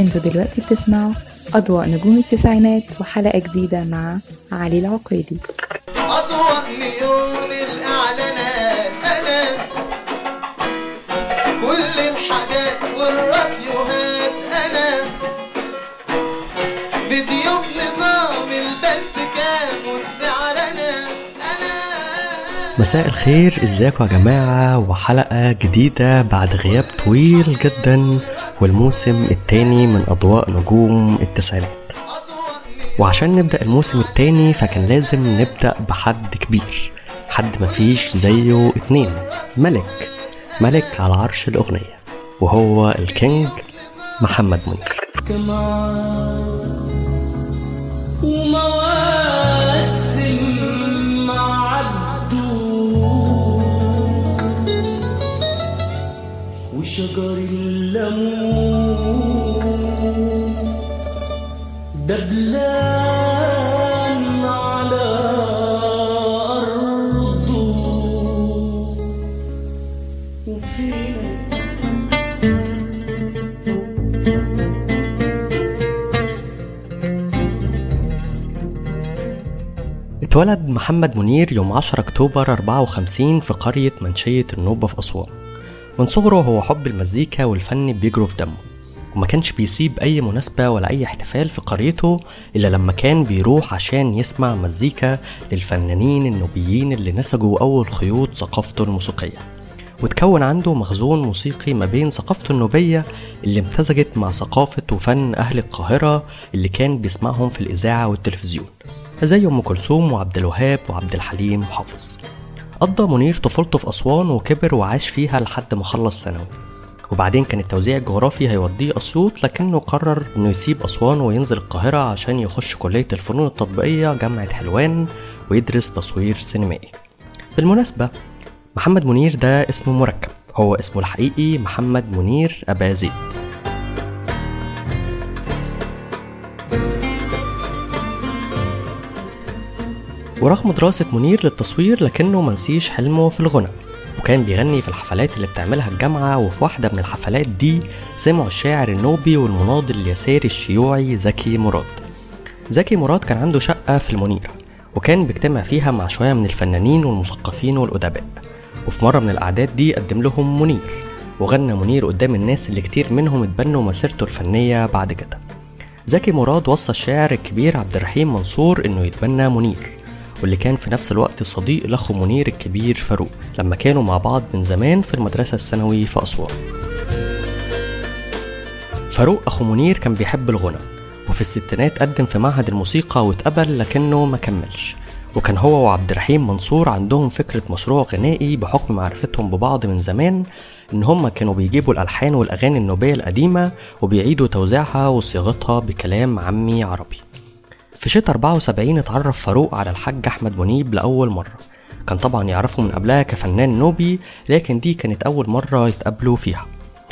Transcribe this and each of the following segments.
أنتوا دلوقتي بتسمعوا أضواء نجوم التسعينات وحلقة جديدة مع علي العقيدي. أضواء نيون الإعلانات أنا كل الحاجات والراديوهات أنا فيديو بنظام البلس كام والسعر أنا أنا مساء الخير إزيكم يا جماعة؟ وحلقة جديدة بعد غياب طويل جدا والموسم التاني من أضواء نجوم التسعينات. وعشان نبدأ الموسم التاني فكان لازم نبدأ بحد كبير. حد مفيش زيه اتنين. ملك. ملك على عرش الأغنية. وهو الكينج محمد منير. وشجر الليمون اتولد محمد منير يوم 10 أكتوبر 54 في قرية منشية النوبة في أسوان. من صغره هو حب المزيكا والفن بيجروا في دمه وما كانش بيسيب أي مناسبة ولا أي احتفال في قريته إلا لما كان بيروح عشان يسمع مزيكا للفنانين النوبيين اللي نسجوا أول خيوط ثقافته الموسيقية. وتكون عنده مخزون موسيقي ما بين ثقافته النوبية اللي امتزجت مع ثقافة وفن أهل القاهرة اللي كان بيسمعهم في الإذاعة والتلفزيون. زي أم كلثوم وعبد الوهاب وعبد الحليم حافظ قضى منير طفولته في أسوان وكبر وعاش فيها لحد ما خلص ثانوي. وبعدين كان التوزيع الجغرافي هيوديه أسيوط لكنه قرر إنه يسيب أسوان وينزل القاهرة عشان يخش كلية الفنون التطبيقية جامعة حلوان ويدرس تصوير سينمائي. بالمناسبة محمد منير ده اسمه مركب. هو اسمه الحقيقي محمد منير أبا زيد. ورغم دراسة منير للتصوير لكنه منسيش حلمه في الغنى وكان بيغني في الحفلات اللي بتعملها الجامعة وفي واحدة من الحفلات دي سمعوا الشاعر النوبي والمناضل اليساري الشيوعي زكي مراد. زكي مراد كان عنده شقة في المنيرة وكان بيجتمع فيها مع شوية من الفنانين والمثقفين والأدباء وفي مرة من الأعداد دي قدم لهم منير وغنى منير قدام الناس اللي كتير منهم اتبنوا مسيرته الفنية بعد كده. زكي مراد وصى الشاعر الكبير عبد الرحيم منصور إنه يتبنى منير. واللي كان في نفس الوقت صديق لاخو منير الكبير فاروق لما كانوا مع بعض من زمان في المدرسة الثانوي في أسوان. فاروق أخو منير كان بيحب الغنى وفي الستينات قدم في معهد الموسيقى واتقبل لكنه ما كملش. وكان هو وعبد الرحيم منصور عندهم فكرة مشروع غنائي بحكم معرفتهم ببعض من زمان إن هما كانوا بيجيبوا الألحان والأغاني النوبية القديمة وبيعيدوا توزيعها وصياغتها بكلام عامي عربي. في شتاء 74 اتعرف فاروق على الحاج أحمد منيب لأول مرة. كان طبعا يعرفه من قبلها كفنان نوبي لكن دي كانت أول مرة يتقابلوا فيها.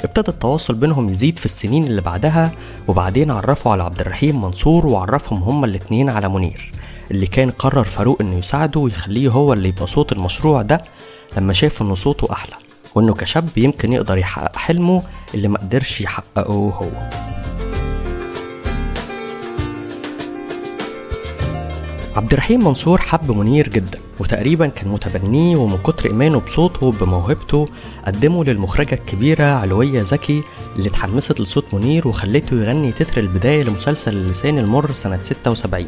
ابتدى التواصل بينهم يزيد في السنين اللي بعدها وبعدين عرفوا على عبد الرحيم منصور وعرفهم هما الاتنين على منير اللي كان قرر فاروق إنه يساعده ويخليه هو اللي يبقى صوت المشروع ده لما شاف ان صوته أحلى وإنه كشاب يمكن يقدر يحقق حلمه اللي مقدرش يحققه هو. عبد الرحيم منصور حب منير جدا وتقريبا كان متبنيه ومن كتر إيمانه بصوته وبموهبته قدمه للمخرجة الكبيرة علوية زكي اللي اتحمست لصوت منير وخلته يغني تتر البداية لمسلسل اللسان المر سنة 76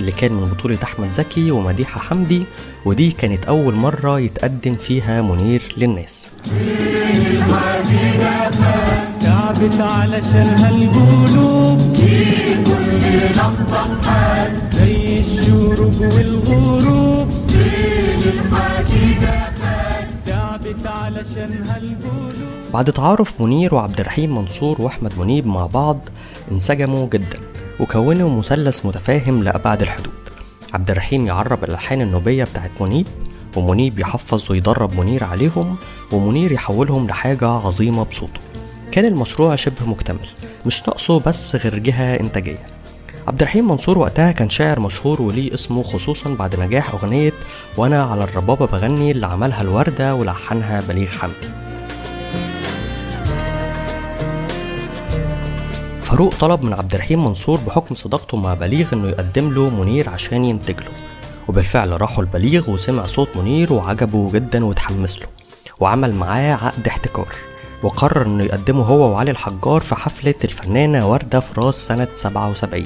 اللي كان من بطولة أحمد زكي ومديحة حمدي ودي كانت أول مرة يتقدم فيها منير للناس. تعبت علشان هالقلوب في كل لحظة بحال زي الشروق والغروب تعبت علشان هالقلوب. بعد تعارف منير وعبد الرحيم منصور وأحمد منيب مع بعض انسجموا جدا وكونوا مثلث متفاهم لأبعد الحدود. عبد الرحيم يعرب الألحان النوبية بتاعت منيب ومنيب يحفظ ويدرب منير عليهم ومنير يحولهم لحاجة عظيمة بصوته. كان المشروع شبه مكتمل مش ناقصه بس غير جهة إنتاجية. عبد الرحيم منصور وقتها كان شاعر مشهور وليه اسمه خصوصا بعد نجاح أغنية وأنا على الربابة بغني اللي عملها الوردة ولحنها بليغ حمدي. فاروق طلب من عبد الرحيم منصور بحكم صداقته مع بليغ إنه يقدم له منير عشان ينتج له. وبالفعل راحوا البليغ وسمع صوت منير وعجبه جدا وتحمس له وعمل معاه عقد احتكار وقرر إنه يقدمه هو وعلي الحجار في حفلة الفنانة وردة في راس سنة 77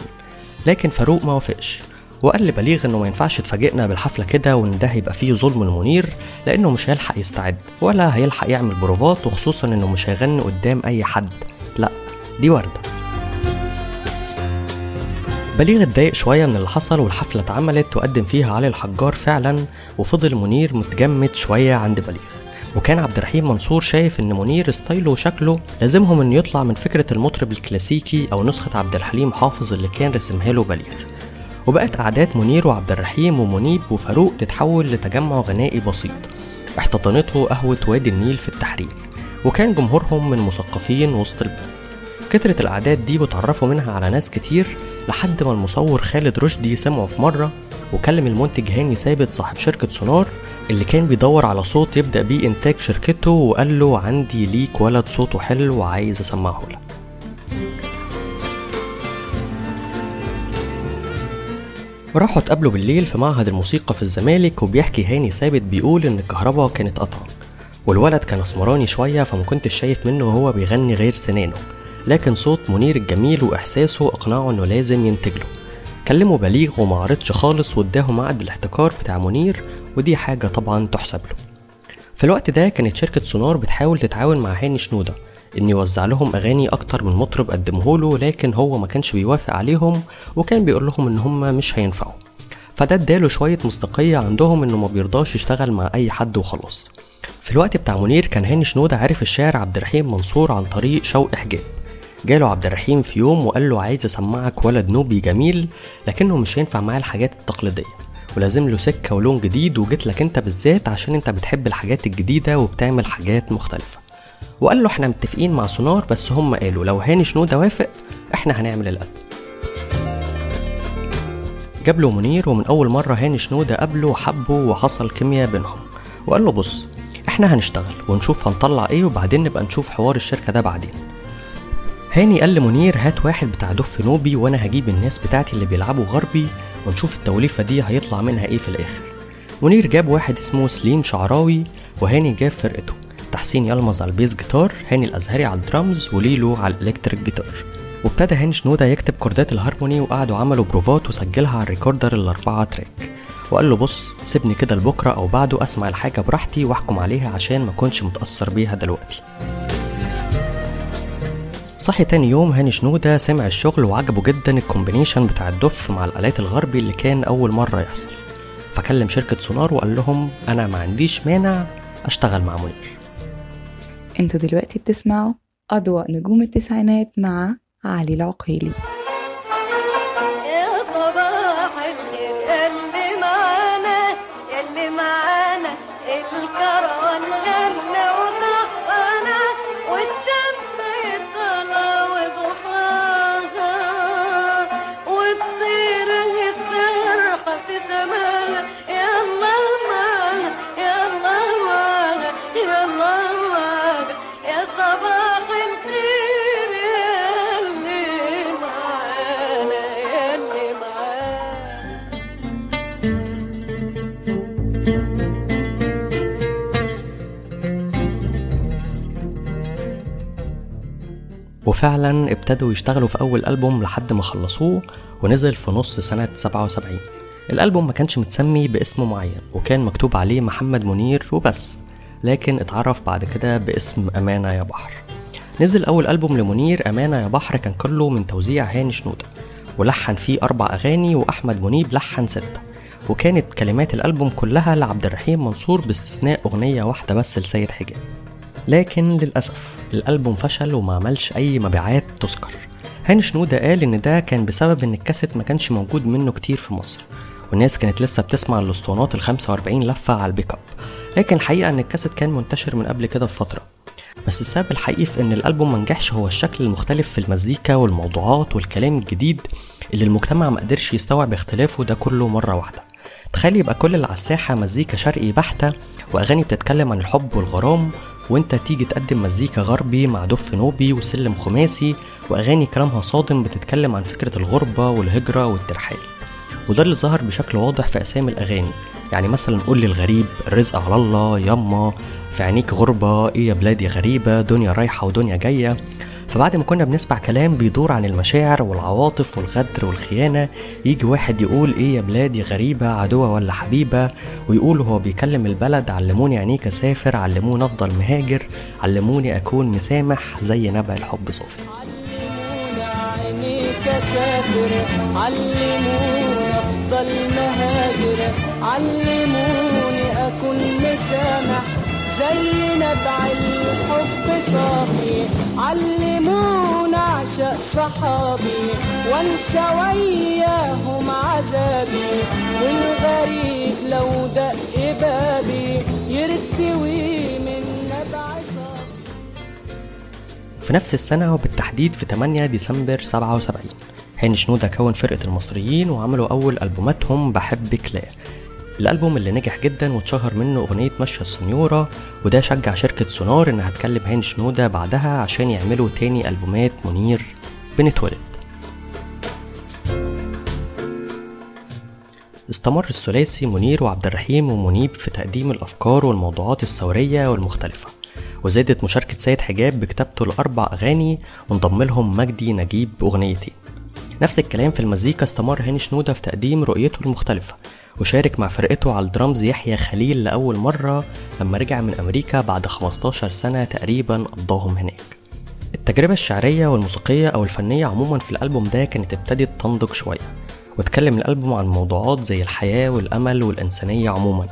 لكن فاروق ما وافقش وقال لبليغ إنه ما ينفعش تفاجئنا بالحفلة كده وإن ده هيبقى فيه ظلم لمنير لأنه مش هيلحق يستعد ولا هيلحق يعمل بروفات وخصوصا إنه مش هيغني قدام أي حد. لا دي وردة. بليغ اتضايق شوية من اللي حصل والحفلة اتعملت وقدم فيها علي الحجار فعلا وفضل منير متجمد شوية عند بليغ. وكان عبد الرحيم منصور شايف إن منير ستايله وشكله لازمهم إنه يطلع من فكرة المطرب الكلاسيكي أو نسخة عبد الحليم حافظ اللي كان رسمها له بليغ. وبقت قعدات منير وعبد الرحيم ومنيب وفاروق تتحول لتجمع غنائي بسيط. احتضنته قهوة وادي النيل في التحرير. وكان جمهورهم من مثقفين وسط البلد. كترت الأعداد دي وتعرفوا منها على ناس كتير لحد ما المصور خالد رشدي سمعه في مرة وكلم المنتج هاني ثابت صاحب شركة سونار اللي كان بيدور على صوت يبدأ بيه إنتاج شركته وقال له عندي ليك ولد صوته حلو وعايز أسمعه لك. راحوا اتقابلوا بالليل في معهد الموسيقى في الزمالك وبيحكي هاني ثابت بيقول إن الكهرباء كانت قطعة والولد كان أسمراني شوية فما كنتش شايف منه وهو بيغني غير سنانه. لكن صوت منير الجميل وإحساسه أقنعه إنه لازم ينتج له كلمه بليغ وما عرضش خالص واداهم عقد الاحتكار بتاع منير ودي حاجة طبعا تحسب له. في الوقت ده كانت شركة سونار بتحاول تتعاون مع هاني شنودة إن يوزع لهم أغاني أكتر من مطرب قدمهوله لكن هو ما كانش بيوافق عليهم وكان بيقول لهم إن هم مش هينفعوا. فده اداله شوية مصداقية عندهم إنه ما بيرضاش يشتغل مع أي حد وخلاص. في الوقت بتاع منير كان هاني شنودة عارف الشاعر عبد الرحيم منصور عن طريق شوق حجاب. جاله عبد الرحيم في يوم وقال له عايز أسمعك ولد نوبي جميل لكنه مش هينفع معاه الحاجات التقليدية. ولازم له سكة ولون جديد وجيت لك انت بالذات عشان انت بتحب الحاجات الجديدة وبتعمل حاجات مختلفة. وقال له إحنا متفقين مع سونار بس هم قالوا لو هاني شنودة وافق إحنا هنعمل القلب جاب له منير ومن أول مرة هاني شنودة قابله وحبه وحصل كيمياء بينهم. وقال له بص إحنا هنشتغل ونشوف هنطلع إيه وبعدين نبقى نشوف حوار الشركة ده بعدين. هاني قال لمنير هات واحد بتاع دف نوبي وأنا هجيب الناس بتاعتي اللي بيلعبوا غربي ونشوف التوليفة دي هيطلع منها إيه في الآخر. منير جاب واحد اسمه سليم شعراوي وهاني جاب فرقته. تحسين يلمز على ال bass guitar هاني الأزهري على الدرامز وليلو على ال electric guitar. وابتدى هاني شنودة يكتب كوردات الهارموني وقعدوا عملوا بروفات وسجلها على ال recorder الأربعة track. وقال له بص سيبني كده لبكرة أو بعده أسمع الحاجة براحتي وأحكم عليها عشان ما كنتش متأثر بيها دلوقتي. صحي تاني يوم هاني شنودة سمع الشغل وعجبه جدا ال combination بتاع الدف مع الآلات الغربي اللي كان أول مرة يحصل. فكلم شركة سونار وقال لهم أنا ما عنديش مانع أشتغل مع منير. أنتوا دلوقتي بتسمعوا أضواء نجوم التسعينات مع علي العقيلي. وفعلا ابتدوا يشتغلوا في أول ألبوم لحد ما خلصوه ونزل في نص سنة 77 الألبوم ما كانش متسمي باسم معين وكان مكتوب عليه محمد منير وبس لكن اتعرف بعد كده باسم أمانة يا بحر. نزل أول ألبوم لمنير أمانة يا بحر كان كله من توزيع هاني شنودة ولحن فيه أربع أغاني وأحمد منيب لحن ستة. وكانت كلمات الألبوم كلها لعبد الرحيم منصور باستثناء أغنية واحدة بس لسيد حجاب. لكن للأسف الألبوم فشل وما عملش أي مبيعات تذكر. هاني شنودة قال إن ده كان بسبب إن الكاسيت ما كانش موجود منه كتير في مصر والناس كانت لسه بتسمع الأسطوانات ال 45 لفة على البيك أب. لكن الحقيقة إن الكاسيت كان منتشر من قبل كده بفترة. بس السبب الحقيقي في إن الألبوم منجحش هو الشكل المختلف في المزيكا والموضوعات والكلام الجديد اللي المجتمع ما قدرش يستوعب اختلافه ده كله مرة واحدة. تخيل يبقى كل اللي على الساحة مزيكا شرقي بحتة وأغاني بتتكلم عن الحب والغرام وأنت تيجي تقدم مزيكا غربي مع دف نوبي وسلم خماسي وأغاني كلامها صادم بتتكلم عن فكرة الغربة والهجرة والترحال. وده اللي ظهر بشكل واضح في أسامي الأغاني. يعني مثلا قول الغريب الرزق على الله يما في عينيك غربة إيه يا بلادي غريبة دنيا رايحة ودنيا جاية. فبعد ما كنا بنسمع كلام بيدور عن المشاعر والعواطف والغدر والخيانة يجي واحد يقول إيه يا بلادي غريبة عدوة ولا حبيبة؟ ويقول وهو بيكلم البلد علموني عينيك أسافر علموني أفضل مهاجر علموني أكون مسامح زي نبع الحب صافي. علموني أفضل مهاجر علموني أكون مسامح. زي نبع الحب صافي علمونا اعشق صحابي وانسى وياهم عذابي والغريب لو دق بابي يرتوي من نبع صافي في نفس السنة وبالتحديد في 8 ديسمبر 77 هاني شنودة كون فرقة المصريين وعملوا أول ألبوماتهم بحبك لا الألبوم اللي نجح جدا واتشهر منه أغنية مشى السنيورة وده شجع شركة سونار إنها تكلم هاني شنودة بعدها عشان يعملوا تاني ألبومات منير بنتولد استمر الثلاثي منير وعبد الرحيم ومنيب في تقديم الأفكار والموضوعات الثورية والمختلفة وزادت مشاركة سيد حجاب بكتابته لأربع أغاني وانضم لهم مجدي نجيب بأغنيتين نفس الكلام في المزيكا استمر هاني شنودة في تقديم رؤيته المختلفة وشارك مع فرقته على الدرامز يحيى خليل لأول مرة لما رجع من أمريكا بعد 15 سنة تقريبا قضاهم هناك. التجربة الشعرية والموسيقية أو الفنية عموما في الألبوم ده كانت ابتدت تنضج شوية. واتكلم الألبوم عن موضوعات زي الحياة والأمل والإنسانية عموما.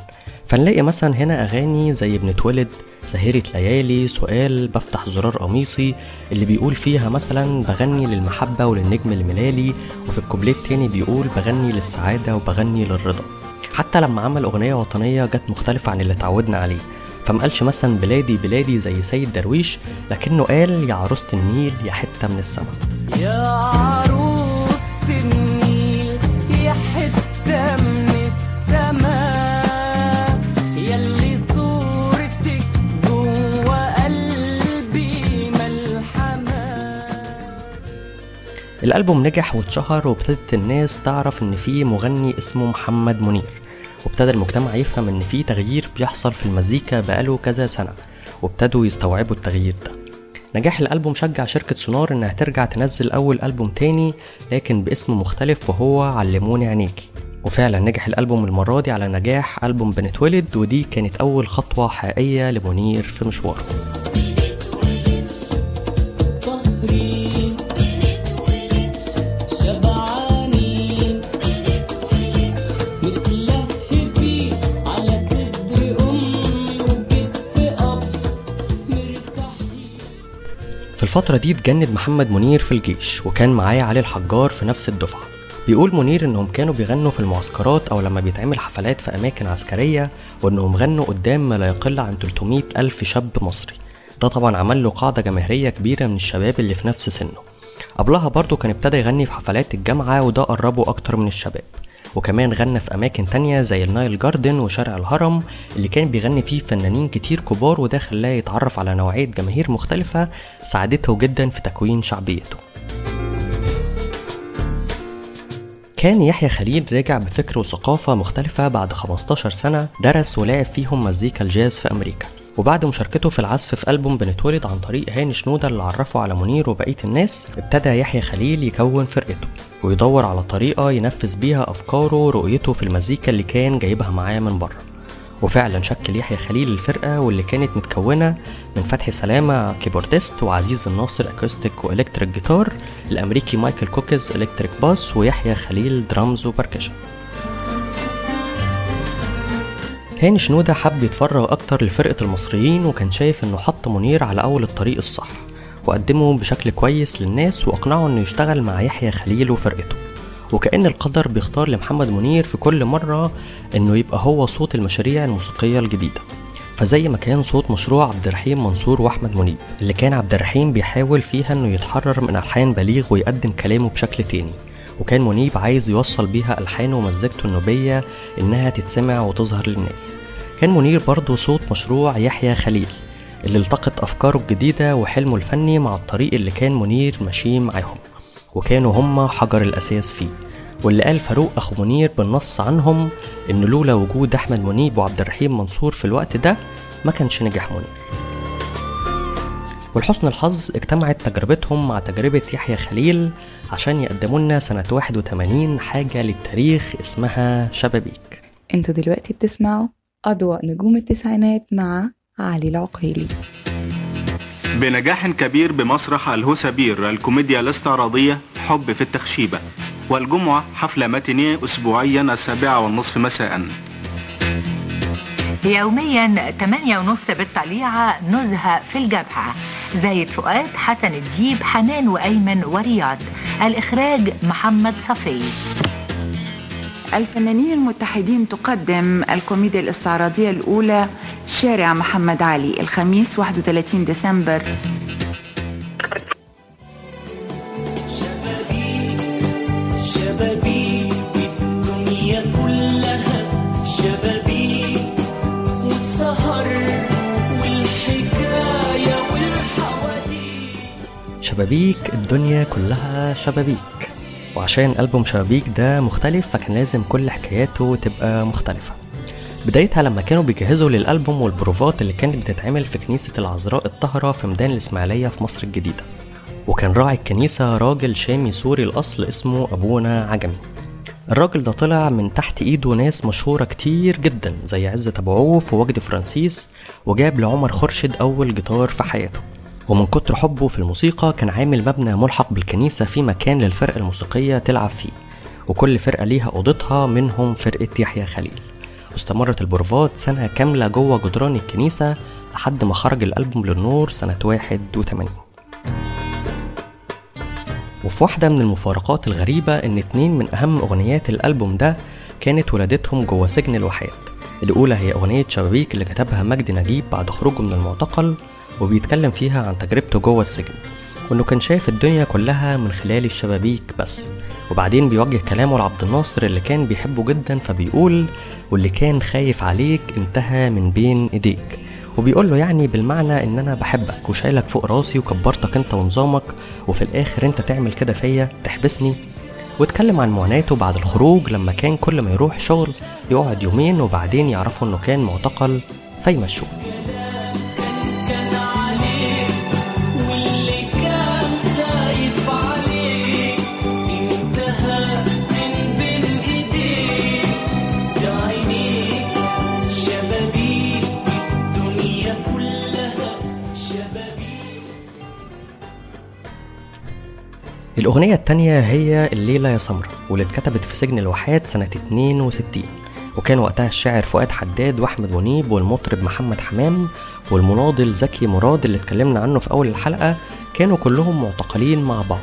فنلاقي مثلا هنا أغاني زي بنتولد سهرة ليالي سؤال بفتح زرار قميصي اللي بيقول فيها مثلا بغني للمحبة وللنجم الملالي وفي الكوبليه التاني بيقول بغني للسعادة وبغني للرضا. حتى لما عمل أغنية وطنية جت مختلفة عن اللي اتعودنا عليه. فمقالش مثلا بلادي بلادي زي سيد درويش لكنه قال يا عروسة النيل يا حتة من السما. يا عروسة الألبوم نجح واتشهر وابتدت الناس تعرف إن في مغني اسمه محمد منير. وابتدى المجتمع يفهم إن في تغيير بيحصل في المزيكا بقاله كذا سنة وابتدوا يستوعبوا التغيير ده. نجاح الألبوم شجع شركة سونار إنها ترجع تنزل أول ألبوم تاني لكن باسم مختلف وهو علموني عينيكي. وفعلا نجح الألبوم المرة دي على نجاح ألبوم بنتولد ودي كانت أول خطوة حقيقية لمنير في مشواره. الفترة دي اتجند محمد منير في الجيش وكان معايا علي الحجار في نفس الدفعة. بيقول منير إنهم كانوا بيغنوا في المعسكرات أو لما بيتعمل حفلات في أماكن عسكرية وإنهم غنوا قدام ما لا يقل عن 300 ألف شاب مصري. ده طبعا عمل له قاعدة جماهيرية كبيرة من الشباب اللي في نفس سنه. قبلها برضه كان ابتدى يغني في حفلات الجامعة وده قربه أكتر من الشباب. وكمان غنى في أماكن تانية زي النايل جاردن وشارع الهرم اللي كان بيغني فيه فنانين كتير كبار وده خلاه يتعرف على نوعية جماهير مختلفة ساعدته جدا في تكوين شعبيته. كان يحيى خليل رجع بفكر وثقافة مختلفة بعد 15 سنة درس ولعب فيهم مزيكا الجاز في أمريكا. وبعد مشاركته في العزف في ألبوم بنتولد عن طريق هاني شنودة اللي عرفه على منير وبقية الناس ابتدى يحيى خليل يكون فرقته ويدور على طريقة ينفذ بيها أفكاره ورؤيته في المزيكا اللي كان جايبها معاه من بره. وفعلا شكل يحيى خليل الفرقة واللي كانت متكونة من فتحي سلامة keyboardist وعزيز الناصر acoustic و electric guitar الأمريكي مايكل كوكيز electric bass ويحيى خليل drums و percussion هاني شنودة حب يتفرغ أكتر لفرقة المصريين وكان شايف إنه حط منير على أول الطريق الصح وقدمه بشكل كويس للناس وأقنعه إنه يشتغل مع يحيى خليل وفرقته. وكأن القدر بيختار لمحمد منير في كل مرة إنه يبقى هو صوت المشاريع الموسيقية الجديدة. فزي ما كان صوت مشروع عبد الرحيم منصور وأحمد منيب اللي كان عبد الرحيم بيحاول فيها إنه يتحرر من ألحان بليغ ويقدم كلامه بشكل تاني. وكان منيب عايز يوصل بيها ألحانه ومزجته النوبية إنها تتسمع وتظهر للناس. كان منير برضه صوت مشروع يحيى خليل اللي التقط أفكاره الجديدة وحلمه الفني مع الطريق اللي كان منير ماشيه معاهم وكانوا هما حجر الأساس فيه. واللي قال فاروق أخو منير بالنص عنهم إن لولا وجود أحمد منيب وعبد الرحيم منصور في الوقت ده ما كانش نجح منير. ولحسن الحظ اجتمعت تجربتهم مع تجربة يحيى خليل عشان يقدموا لنا سنة 81 حاجة للتاريخ اسمها شبابيك. أنتوا دلوقتي بتسمعوا أضواء نجوم التسعينات مع علي العقيلي. بنجاح كبير بمسرح الهوسبير الكوميديا الاستعراضية حب في التخشيبة والجمعة حفلة ماتينيه أسبوعيا السابعة والنصف مساء. يوميا 8 ونص بالطليعة نزهة في الجبهة. زايد فؤاد حسن الديب حنان وأيمن ورياض. الإخراج محمد صفي. الفنانين المتحدين تقدم الكوميديا الاستعراضية الأولى شارع محمد علي الخميس 31 ديسمبر. شبابيك الدنيا شبابيك الدنيا كلها شبابيك. وعشان ألبوم شبابيك ده مختلف فكان لازم كل حكاياته تبقى مختلفة. بدايتها لما كانوا بيجهزوا للألبوم والبروفات اللي كانت بتتعمل في كنيسة العذراء الطاهرة في ميدان الإسماعيلية في مصر الجديدة. وكان راعي الكنيسة راجل شامي سوري الأصل اسمه أبونا عجمي. الراجل ده طلع من تحت إيده ناس مشهورة كتير جدا زي عزت أبو عوف ووجدي فرانسيس وجاب لعمر خورشيد أول جيتار في حياته. ومن كتر حبه في الموسيقى كان عامل مبنى ملحق بالكنيسة في مكان للفرق الموسيقية تلعب فيه وكل فرقة ليها أوضتها منهم فرقة يحيى خليل. واستمرت البروفات سنة كاملة جوه جدران الكنيسة لحد ما خرج الألبوم للنور سنة 81 وفي واحدة من المفارقات الغريبة إن اتنين من أهم أغنيات الألبوم ده كانت ولادتهم جوه سجن الوحات الأولى هي أغنية شبابيك اللي كتبها مجدي نجيب بعد خروجه من المعتقل وبيتكلم فيها عن تجربته جوه السجن وإنه كان شايف الدنيا كلها من خلال الشبابيك بس. وبعدين بيوجه كلامه لعبد الناصر اللي كان بيحبه جدا فبيقول واللي كان خايف عليك انتهى من بين إيديك وبيقول له يعني بالمعنى إن أنا بحبك وشايلك فوق راسي وكبرتك أنت ونظامك وفي الآخر أنت تعمل كده فيا تحبسني واتكلم عن معاناته بعد الخروج لما كان كل ما يروح شغل يقعد يومين وبعدين يعرفوا إنه كان معتقل فيمشوه الأغنية التانية هي الليلة يا سمرة واللي اتكتبت في سجن الواحات سنة 62 وكان وقتها الشاعر فؤاد حداد وأحمد منيب والمطرب محمد حمام والمناضل زكي مراد اللي اتكلمنا عنه في أول الحلقة كانوا كلهم معتقلين مع بعض.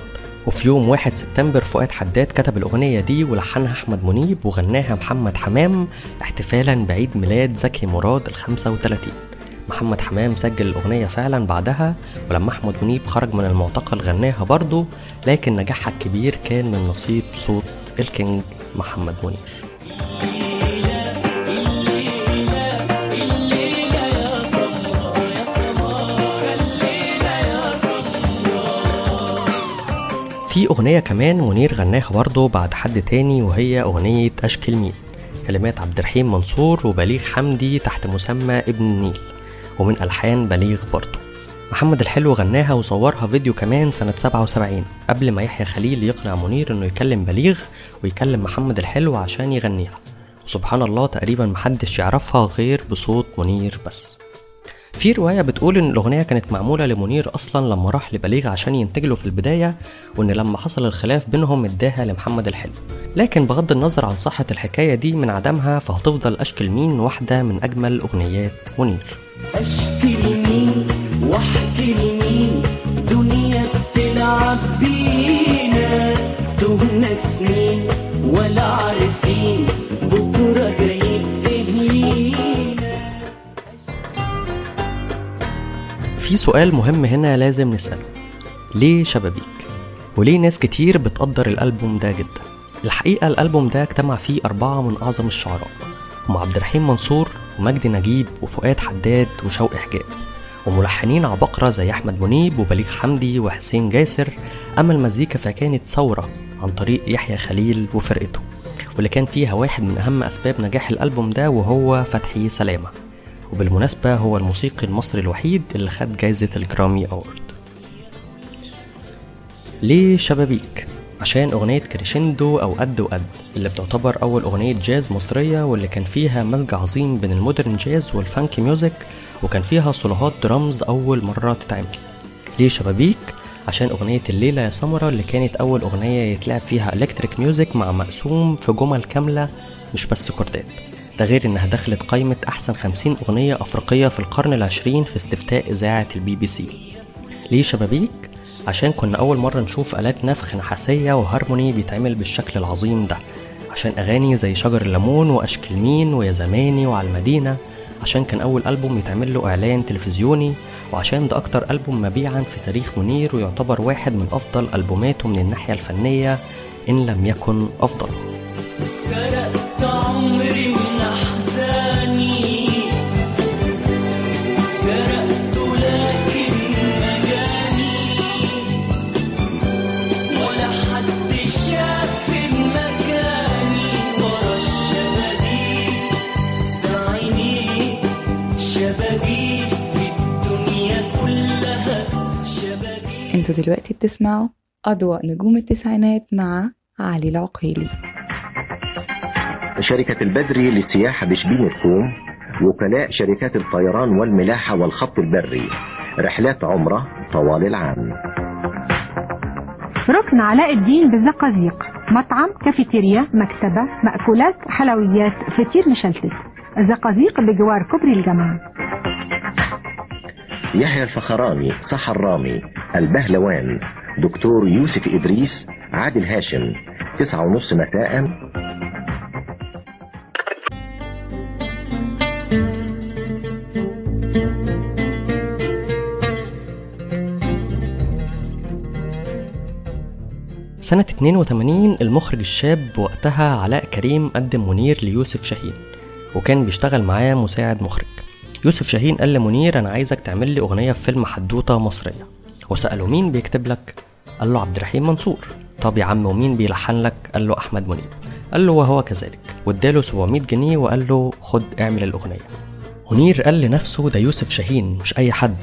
وفي يوم 1 سبتمبر فؤاد حداد كتب الأغنية دي ولحنها أحمد منيب وغناها محمد حمام احتفالا بعيد ميلاد زكي مراد ال 35 محمد حمام سجل الأغنية فعلا بعدها ولما أحمد منيب خرج من المعتقل غناها برضه لكن نجاحها الكبير كان من نصيب صوت الكينج محمد منير في أغنية كمان منير غناها برضه بعد حد تاني وهي أغنية أشكي المين كلمات عبد الرحيم منصور وبليغ حمدي تحت مسمى ابن النيل. ومن ألحان بليغ برضه محمد الحلو غناها وصورها فيديو كمان سنة 77 قبل ما يحيى خليل يقنع منير إنه يكلم بليغ ويكلم محمد الحلو عشان يغنيها. وسبحان الله تقريبا محدش يعرفها غير بصوت منير بس. في رواية بتقول إن الأغنية كانت معمولة لمنير أصلا لما راح لبليغ عشان ينتج له في البداية وإن لما حصل الخلاف بينهم اداها لمحمد الحلو. لكن بغض النظر عن صحة الحكاية دي من عدمها فهتفضل أشكل مين واحدة من أجمل أغنيات منير. أشكي لمين وأحكي لمين؟ دنيا بتلعب بينا. تهنا سنين ولا عارفين. بكرة جايب في سؤال مهم هنا لازم نسأله. ليه شبابيك؟ وليه ناس كتير بتقدر الألبوم ده جدا؟ الحقيقة الألبوم ده اجتمع فيه أربعة من أعظم الشعراء هم عبد الرحيم منصور ومجدي نجيب وفؤاد حداد وشوقي حجاب. وملحنين عباقرة زي أحمد منيب وبليغ حمدي وحسين جاسر. أما المزيكا فكانت ثورة عن طريق يحيى خليل وفرقته. واللي كان فيها واحد من أهم أسباب نجاح الألبوم ده وهو فتحي سلامة. وبالمناسبة هو الموسيقي المصري الوحيد اللي خد جايزة الجرامي أورد ليه شبابيك؟ عشان أغنية كريشندو أو قد وقد اللي بتعتبر أول أغنية جاز مصرية واللي كان فيها مزج عظيم بين ال modern jazz وال funky music وكان فيها صولوهات درامز أول مرة تتعمل ليه شبابيك؟ عشان أغنية الليلة يا سمرة اللي كانت أول أغنية يتلعب فيها electric music مع مقسوم في جمل كاملة مش بس كوردات ده غير إنها دخلت قائمة أحسن 50 أغنية أفريقية في القرن العشرين في استفتاء إذاعة البي بي سي ليه شبابيك؟ عشان كنا أول مرة نشوف آلات نفخ نحاسية وهارموني بيتعمل بالشكل العظيم ده. عشان أغاني زي شجر الليمون وأشكال مين ويا زماني وعلى المدينة عشان كان أول ألبوم يتعمل له إعلان تلفزيوني. وعشان ده أكتر ألبوم مبيعا في تاريخ منير ويعتبر واحد من أفضل ألبوماته من الناحية الفنية إن لم يكن أفضل. سرقت عمري دلوقتي بتسمعوا أضواء نجوم التسعينات مع علي العقيلي. شركة البدري للسياحة بشبين الكوم وكلاء شركات الطيران والملاحة والخط البري. رحلات عمرة طوال العام. ركن علاء الدين بالزقازيق. مطعم كافيتيريا مكتبة مأكولات حلويات فطير مشلتت. الزقازيق بجوار كوبري الجامعة يحيى الفخراني صح الرامي البهلوان دكتور يوسف إدريس عادل هاشم تسعة ونص مساء. سنة 82 المخرج الشاب وقتها علاء كريم قدم منير ليوسف شاهين وكان بيشتغل معاه مساعد مخرج. يوسف شاهين قال لمنير أنا عايزك تعمل لي أغنية في فيلم حدوتة مصرية. وسأله مين بيكتب لك؟ قال له عبد الرحيم منصور. طب يا عم ومين بيلحن لك؟ قال له أحمد منيب. قال له وهو كذلك. واداله 700 جنيه وقال له خد اعمل الأغنية. منير قال لنفسه ده يوسف شاهين مش أي حد.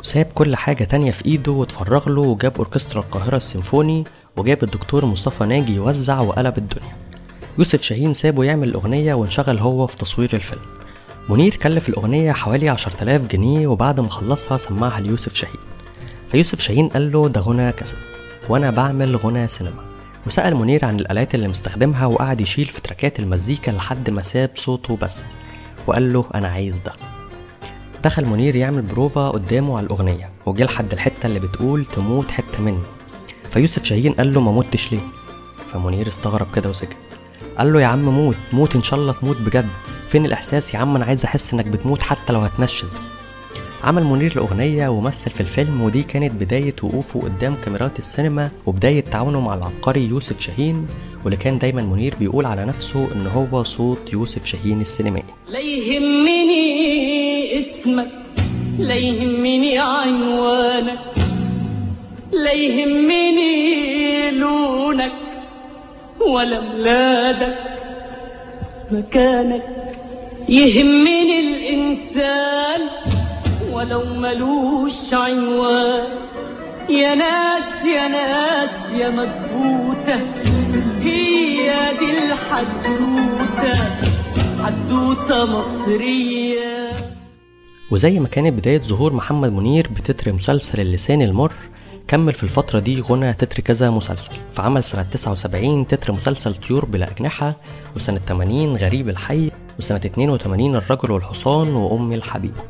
وساب كل حاجة تانية في إيده واتفرغ له وجاب أوركسترا القاهرة السيمفوني وجاب الدكتور مصطفى ناجي يوزع وقلب الدنيا. يوسف شاهين سابه يعمل الأغنية وانشغل هو في تصوير الفيلم. منير كلف الأغنية حوالي 10000 جنيه وبعد ما خلصها سمعها ليوسف شاهين. فيوسف شاهين قال له ده غنى كاسيت وأنا بعمل غنى سينما. وسأل منير عن الآلات اللي مستخدمها وقعد يشيل في تراكات المزيكا لحد ما ساب صوته بس. وقال له أنا عايز ده. دخل منير يعمل بروفا قدامه على الأغنية وجه لحد الحتة اللي بتقول تموت حتة مني. فيوسف شاهين قال له ما متش ليه؟ فمنير استغرب كده وسكت. قال له يا عم موت موت إن شاء الله تموت بجد. فين الإحساس يا عم؟ أنا عايز أحس إنك بتموت حتى لو هتنشز. عمل منير الأغنية ومثل في الفيلم ودي كانت بداية وقوفه قدام كاميرات السينما وبداية تعاونه مع العبقري يوسف شاهين واللي كان دايما منير بيقول على نفسه إن هو صوت يوسف شاهين السينمائي. لا يهمني اسمك لا يهمني عنوانك لا يهمني لونك ولا ميلادك مكانك. يهمني الإنسان ولو ملوش عنوان. يا ناس يا ناس يا مكبوتة هي دي الحدوتة حدوتة مصرية. وزي ما كانت بداية ظهور محمد منير بتتر مسلسل اللسان المر كمل في الفترة دي غنى تتر كذا مسلسل فعمل سنة 79 تتر مسلسل طيور بلا أجنحة وسنة 80 غريب الحي وسنة 82 الرجل والحصان وأمي الحبيبة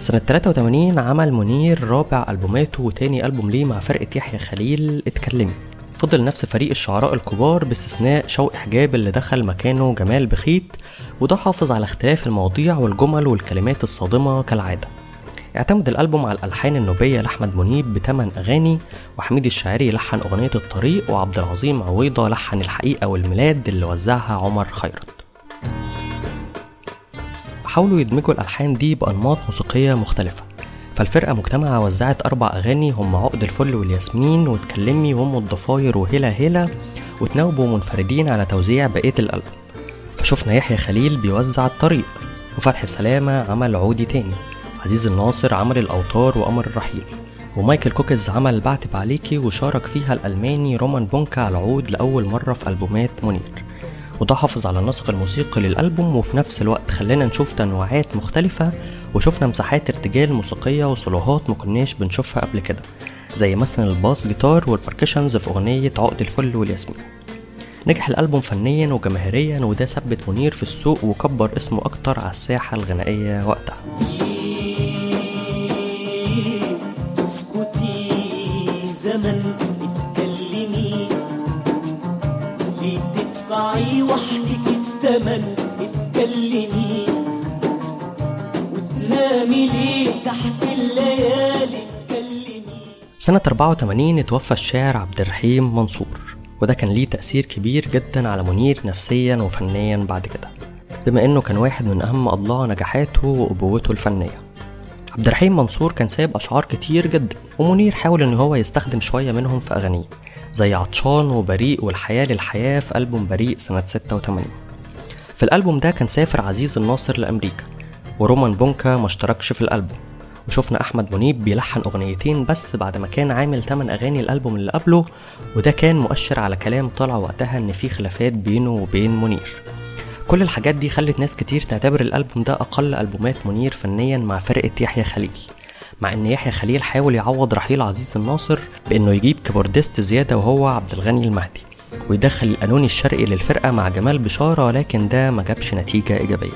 سنة 83 عمل منير رابع ألبوماته وتاني ألبوم ليه مع فرقة يحيى خليل اتكلمي فضل نفس فريق الشعراء الكبار باستثناء شوقي حجاب اللي دخل مكانه جمال بخيت وده حافظ على اختلاف المواضيع والجمل والكلمات الصادمة كالعادة. اعتمد الألبوم على الألحان النوبية لأحمد منيب بثمان أغاني وحميد الشاعري لحن أغنية الطريق وعبد العظيم عويضة لحن الحقيقة والميلاد اللي وزعها عمر خيرت. حاولوا يدمجوا الألحان دي بأنماط موسيقية مختلفة. فالفرقة مجتمعة وزعت أربع أغاني هم عقد الفل والياسمين وتكلمي وأم الضفاير وهلا هلا وتناوبوا منفردين على توزيع بقية الألبوم. فشفنا يحيى خليل بيوزع الطريق وفتحي سلامة عمل عودي تاني. عزيز الناصر عمل الأوتار وقمر الرحيل. ومايكل كوكيز عمل بعتب عليكي وشارك فيها الألماني رومان بونكا على العود لأول مرة في ألبومات منير وده حافظ على النسق الموسيقي للألبوم وفي نفس الوقت خلانا نشوف تنوعات مختلفة وشفنا مساحات ارتجال موسيقية وصلوهات مكناش بنشوفها قبل كده زي مثلا ال bass guitar وال percussions في أغنية عقد الفل والياسمين. نجح الألبوم فنيا وجماهيريا وده ثبت منير في السوق وكبر اسمه أكتر على الساحة الغنائية وقتها. تدفعي وحدك التمن اتكلمي وتنامي ليه تحت الليالي اتكلمي سنة 84 اتوفى الشاعر عبد الرحيم منصور وده كان ليه تأثير كبير جدا على منير نفسيا وفنيا بعد كده بما إنه كان واحد من أهم أضلاع نجاحاته وابوته الفنية. عبد الرحيم منصور كان سايب أشعار كتير جدا ومنير حاول إن هو يستخدم شوية منهم في أغانيه. زي عطشان وبريء والحياة للحياة في ألبوم بريء سنة 86 في الألبوم ده كان سافر عزيز الناصر لأمريكا ورومان بونكا ما اشتركش في الألبوم. وشفنا أحمد منيب بيلحن أغنيتين بس بعد ما كان عامل 8 أغاني الألبوم اللي قبله وده كان مؤشر على كلام طلع وقتها إن في خلافات بينه وبين منير. كل الحاجات دي خلت ناس كتير تعتبر الألبوم ده أقل ألبومات منير فنيا مع فرقة يحيى خليل. مع إن يحيى خليل حاول يعوض رحيل عزيز الناصر بإنه يجيب كيبورديست زيادة وهو عبد الغني المهدي ويدخل القانون الشرقي للفرقة مع جمال بشارة لكن ده ما جابش نتيجة إيجابية.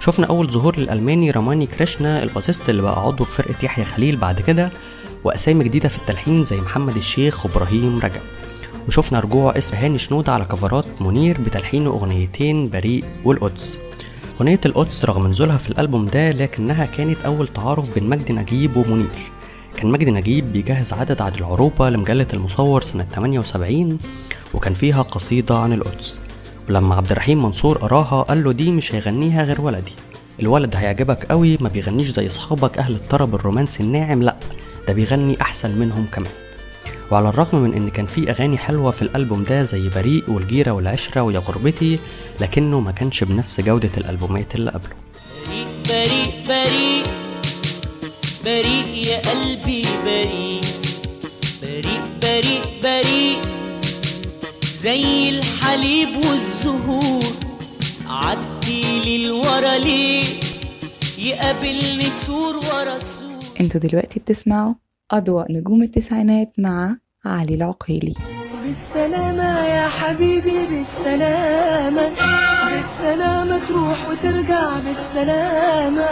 شفنا أول ظهور للألماني راماني كريشنا ال bassist اللي بقى عضو في فرقة يحيى خليل بعد كده وأسامي جديدة في التلحين زي محمد الشيخ وإبراهيم رجب. وشفنا رجوع اسم هاني شنودة على covers ات منير بتلحين أغنيتين بريء والقدس. أغنية القدس رغم نزولها في الألبوم ده لكنها كانت أول تعارف بين مجدي نجيب ومنير. كان مجدي نجيب بيجهز عدد عن العروبة لمجلة المصور سنة 78 وكان فيها قصيدة عن القدس. ولما عبد الرحيم منصور قراها قال له دي مش هيغنيها غير ولدي. الولد هيعجبك قوي ما بيغنيش زي أصحابك أهل الطرب الرومانسي الناعم لأ ده بيغني أحسن منهم كمان. وعلى الرغم من إن كان في أغاني حلوة في الألبوم ده زي بريء والجيرة والعشرة ويا غربتي لكنه ما كانش بنفس جودة الألبومات اللي قبله. بريء بريء بريء. يا قلبي بريء. بريء بريء بريء. زي الحليب والزهور. عدي لي الورا ليه؟ يقابلني سور ورا سور أنتوا دلوقتي بتسمعوا أضواء نجوم التسعينات مع علي العقيلي. بالسلامة يا حبيبي بالسلامة. بالسلامة تروح وترجع بالسلامة.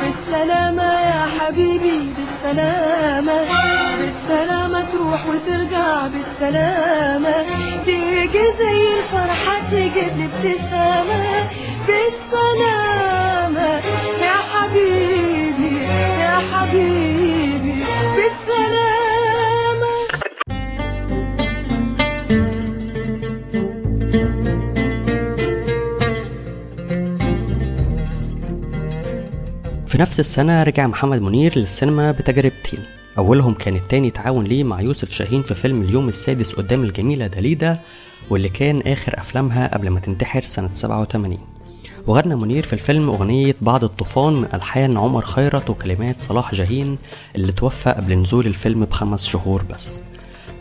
بالسلامة يا حبيبي بالسلامة. بالسلامة تروح وترجع بالسلامة. تيجي زي الفرحة تيجي بابتسامة بالسلامة يا حبيبي يا حبيبي. بالسلامة في نفس السنة رجع محمد منير للسينما بتجربتين. أولهم كان التاني تعاون ليه مع يوسف شاهين في فيلم اليوم السادس قدام الجميلة داليدا واللي كان آخر أفلامها قبل ما تنتحر سنة 87 وغنى منير في الفيلم أغنية بعد الطوفان من ألحان عمر خيرت وكلمات صلاح جاهين اللي توفى قبل نزول الفيلم بخمس شهور بس.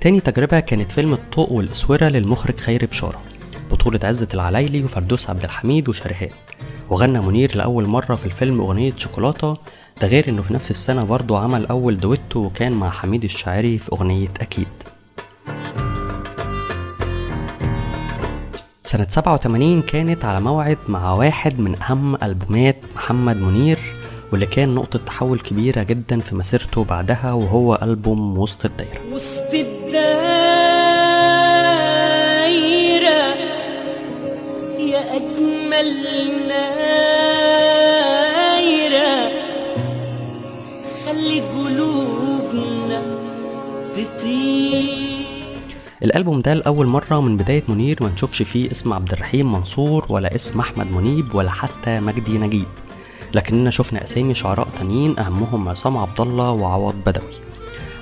تاني تجربة كانت فيلم الطوق والإسورة للمخرج خيري بشارة بطولة عزة العلايلي وفردوس عبد الحميد وشريهان. وغنى منير لأول مرة في الفيلم أغنية شوكولاتة ده غير إنه في نفس السنة برضه عمل أول دويتو وكان مع حميد الشاعري في أغنية أكيد. سنة 87 كانت على موعد مع واحد من أهم ألبومات محمد منير واللي كان نقطة تحول كبيرة جدا في مسيرته بعدها وهو ألبوم وسط الدايرة. وسط الدايرة يا أجمل نايرة خلي قلوبنا تطير الألبوم ده لأول مرة من بداية منير ما نشوفش فيه اسم عبد الرحيم منصور ولا اسم أحمد منيب ولا حتى مجدي نجيب. لكننا شفنا أسامي شعراء تانيين أهمهم عصام عبد الله وعوض بدوي.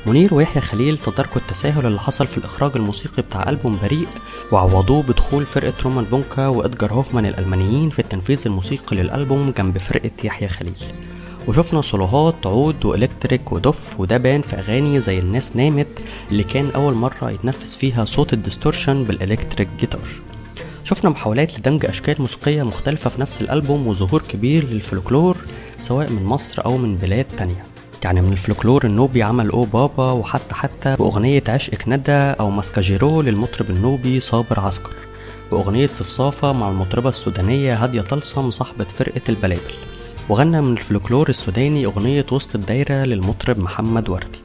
منير ويحيى خليل تداركوا التساهل اللي حصل في الإخراج الموسيقي بتاع ألبوم بريء وعوضوه بدخول فرقة رومان بونكا وإدجار هوفمان الألمانيين في التنفيذ الموسيقي للألبوم جنب فرقة يحيى خليل. وشفنا صولوهات عود و electric ودف وده بان في أغاني زي الناس نامت اللي كان أول مرة يتنفذ فيها صوت ال distortion بال electric guitar. شفنا محاولات لدمج أشكال موسيقية مختلفة في نفس الألبوم وظهور كبير للفلكلور سواء من مصر أو من بلاد تانية. يعني من الفلكلور النوبي عمل أو بابا وحتى حتى بأغنية عشقك ندى أو ماسكاجيرو للمطرب النوبي صابر عسكر. وأغنية صفصافة مع المطربة السودانية هادية طلسم صاحبة فرقة البلابل. وغنى من الفلكلور السوداني أغنية وسط الدايرة للمطرب محمد وردي.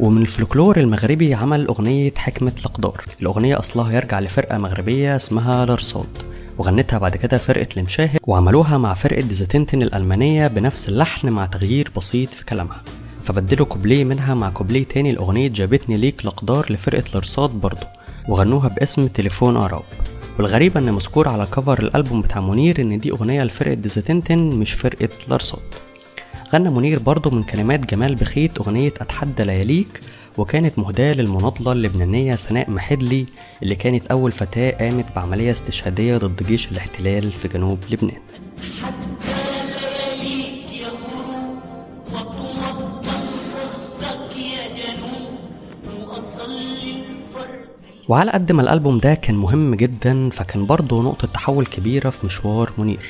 ومن الفلكلور المغربي عمل أغنية حكمة الأقدار الأغنية أصلها يرجع لفرقة مغربية اسمها المرصاد وغنتها بعد كده فرقة المشاهد وعملوها مع فرقة Dissidenten الألمانية بنفس اللحن مع تغيير بسيط في كلامها. فبدلوا كوبليه منها مع كوبليه تاني لأغنية جابتني ليك الأقدار لفرقة المرصاد برضه وغنوها باسم تليفون أراب والغريب أن مذكور على كفر الألبوم بتاع منير إن دي أغنية لفرقة ديزاتنتن مش فرقة الارصاد غنى منير برضه من كلمات جمال بخيت أغنية أتحدى لياليك وكانت مهداة للمناضلة اللبنانية سناء محدلي اللي كانت أول فتاة قامت بعملية استشهادية ضد جيش الاحتلال في جنوب لبنان. وعلى قد ما الألبوم ده كان مهم جدا فكان برضه نقطة تحول كبيرة في مشوار منير.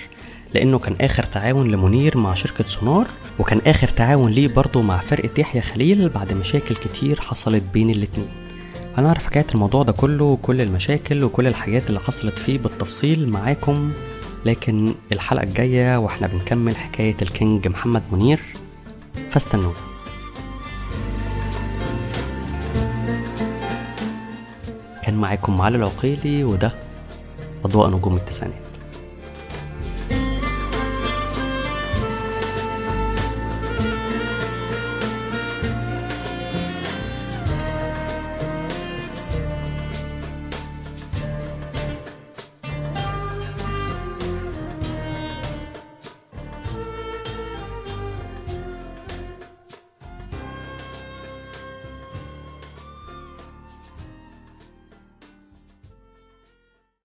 لأنه كان آخر تعاون لمنير مع شركة سونار وكان آخر تعاون ليه برضه مع فرقة يحيى خليل بعد مشاكل كتير حصلت بين الاتنين. هنعرف حكاية الموضوع ده كله وكل المشاكل وكل الحاجات اللي حصلت فيه بالتفصيل معاكم لكن الحلقة الجاية وإحنا بنكمل حكاية الكينج محمد منير. فاستنونا. كان معاكم معالي العقيلي وده أضواء نجوم التسعينات.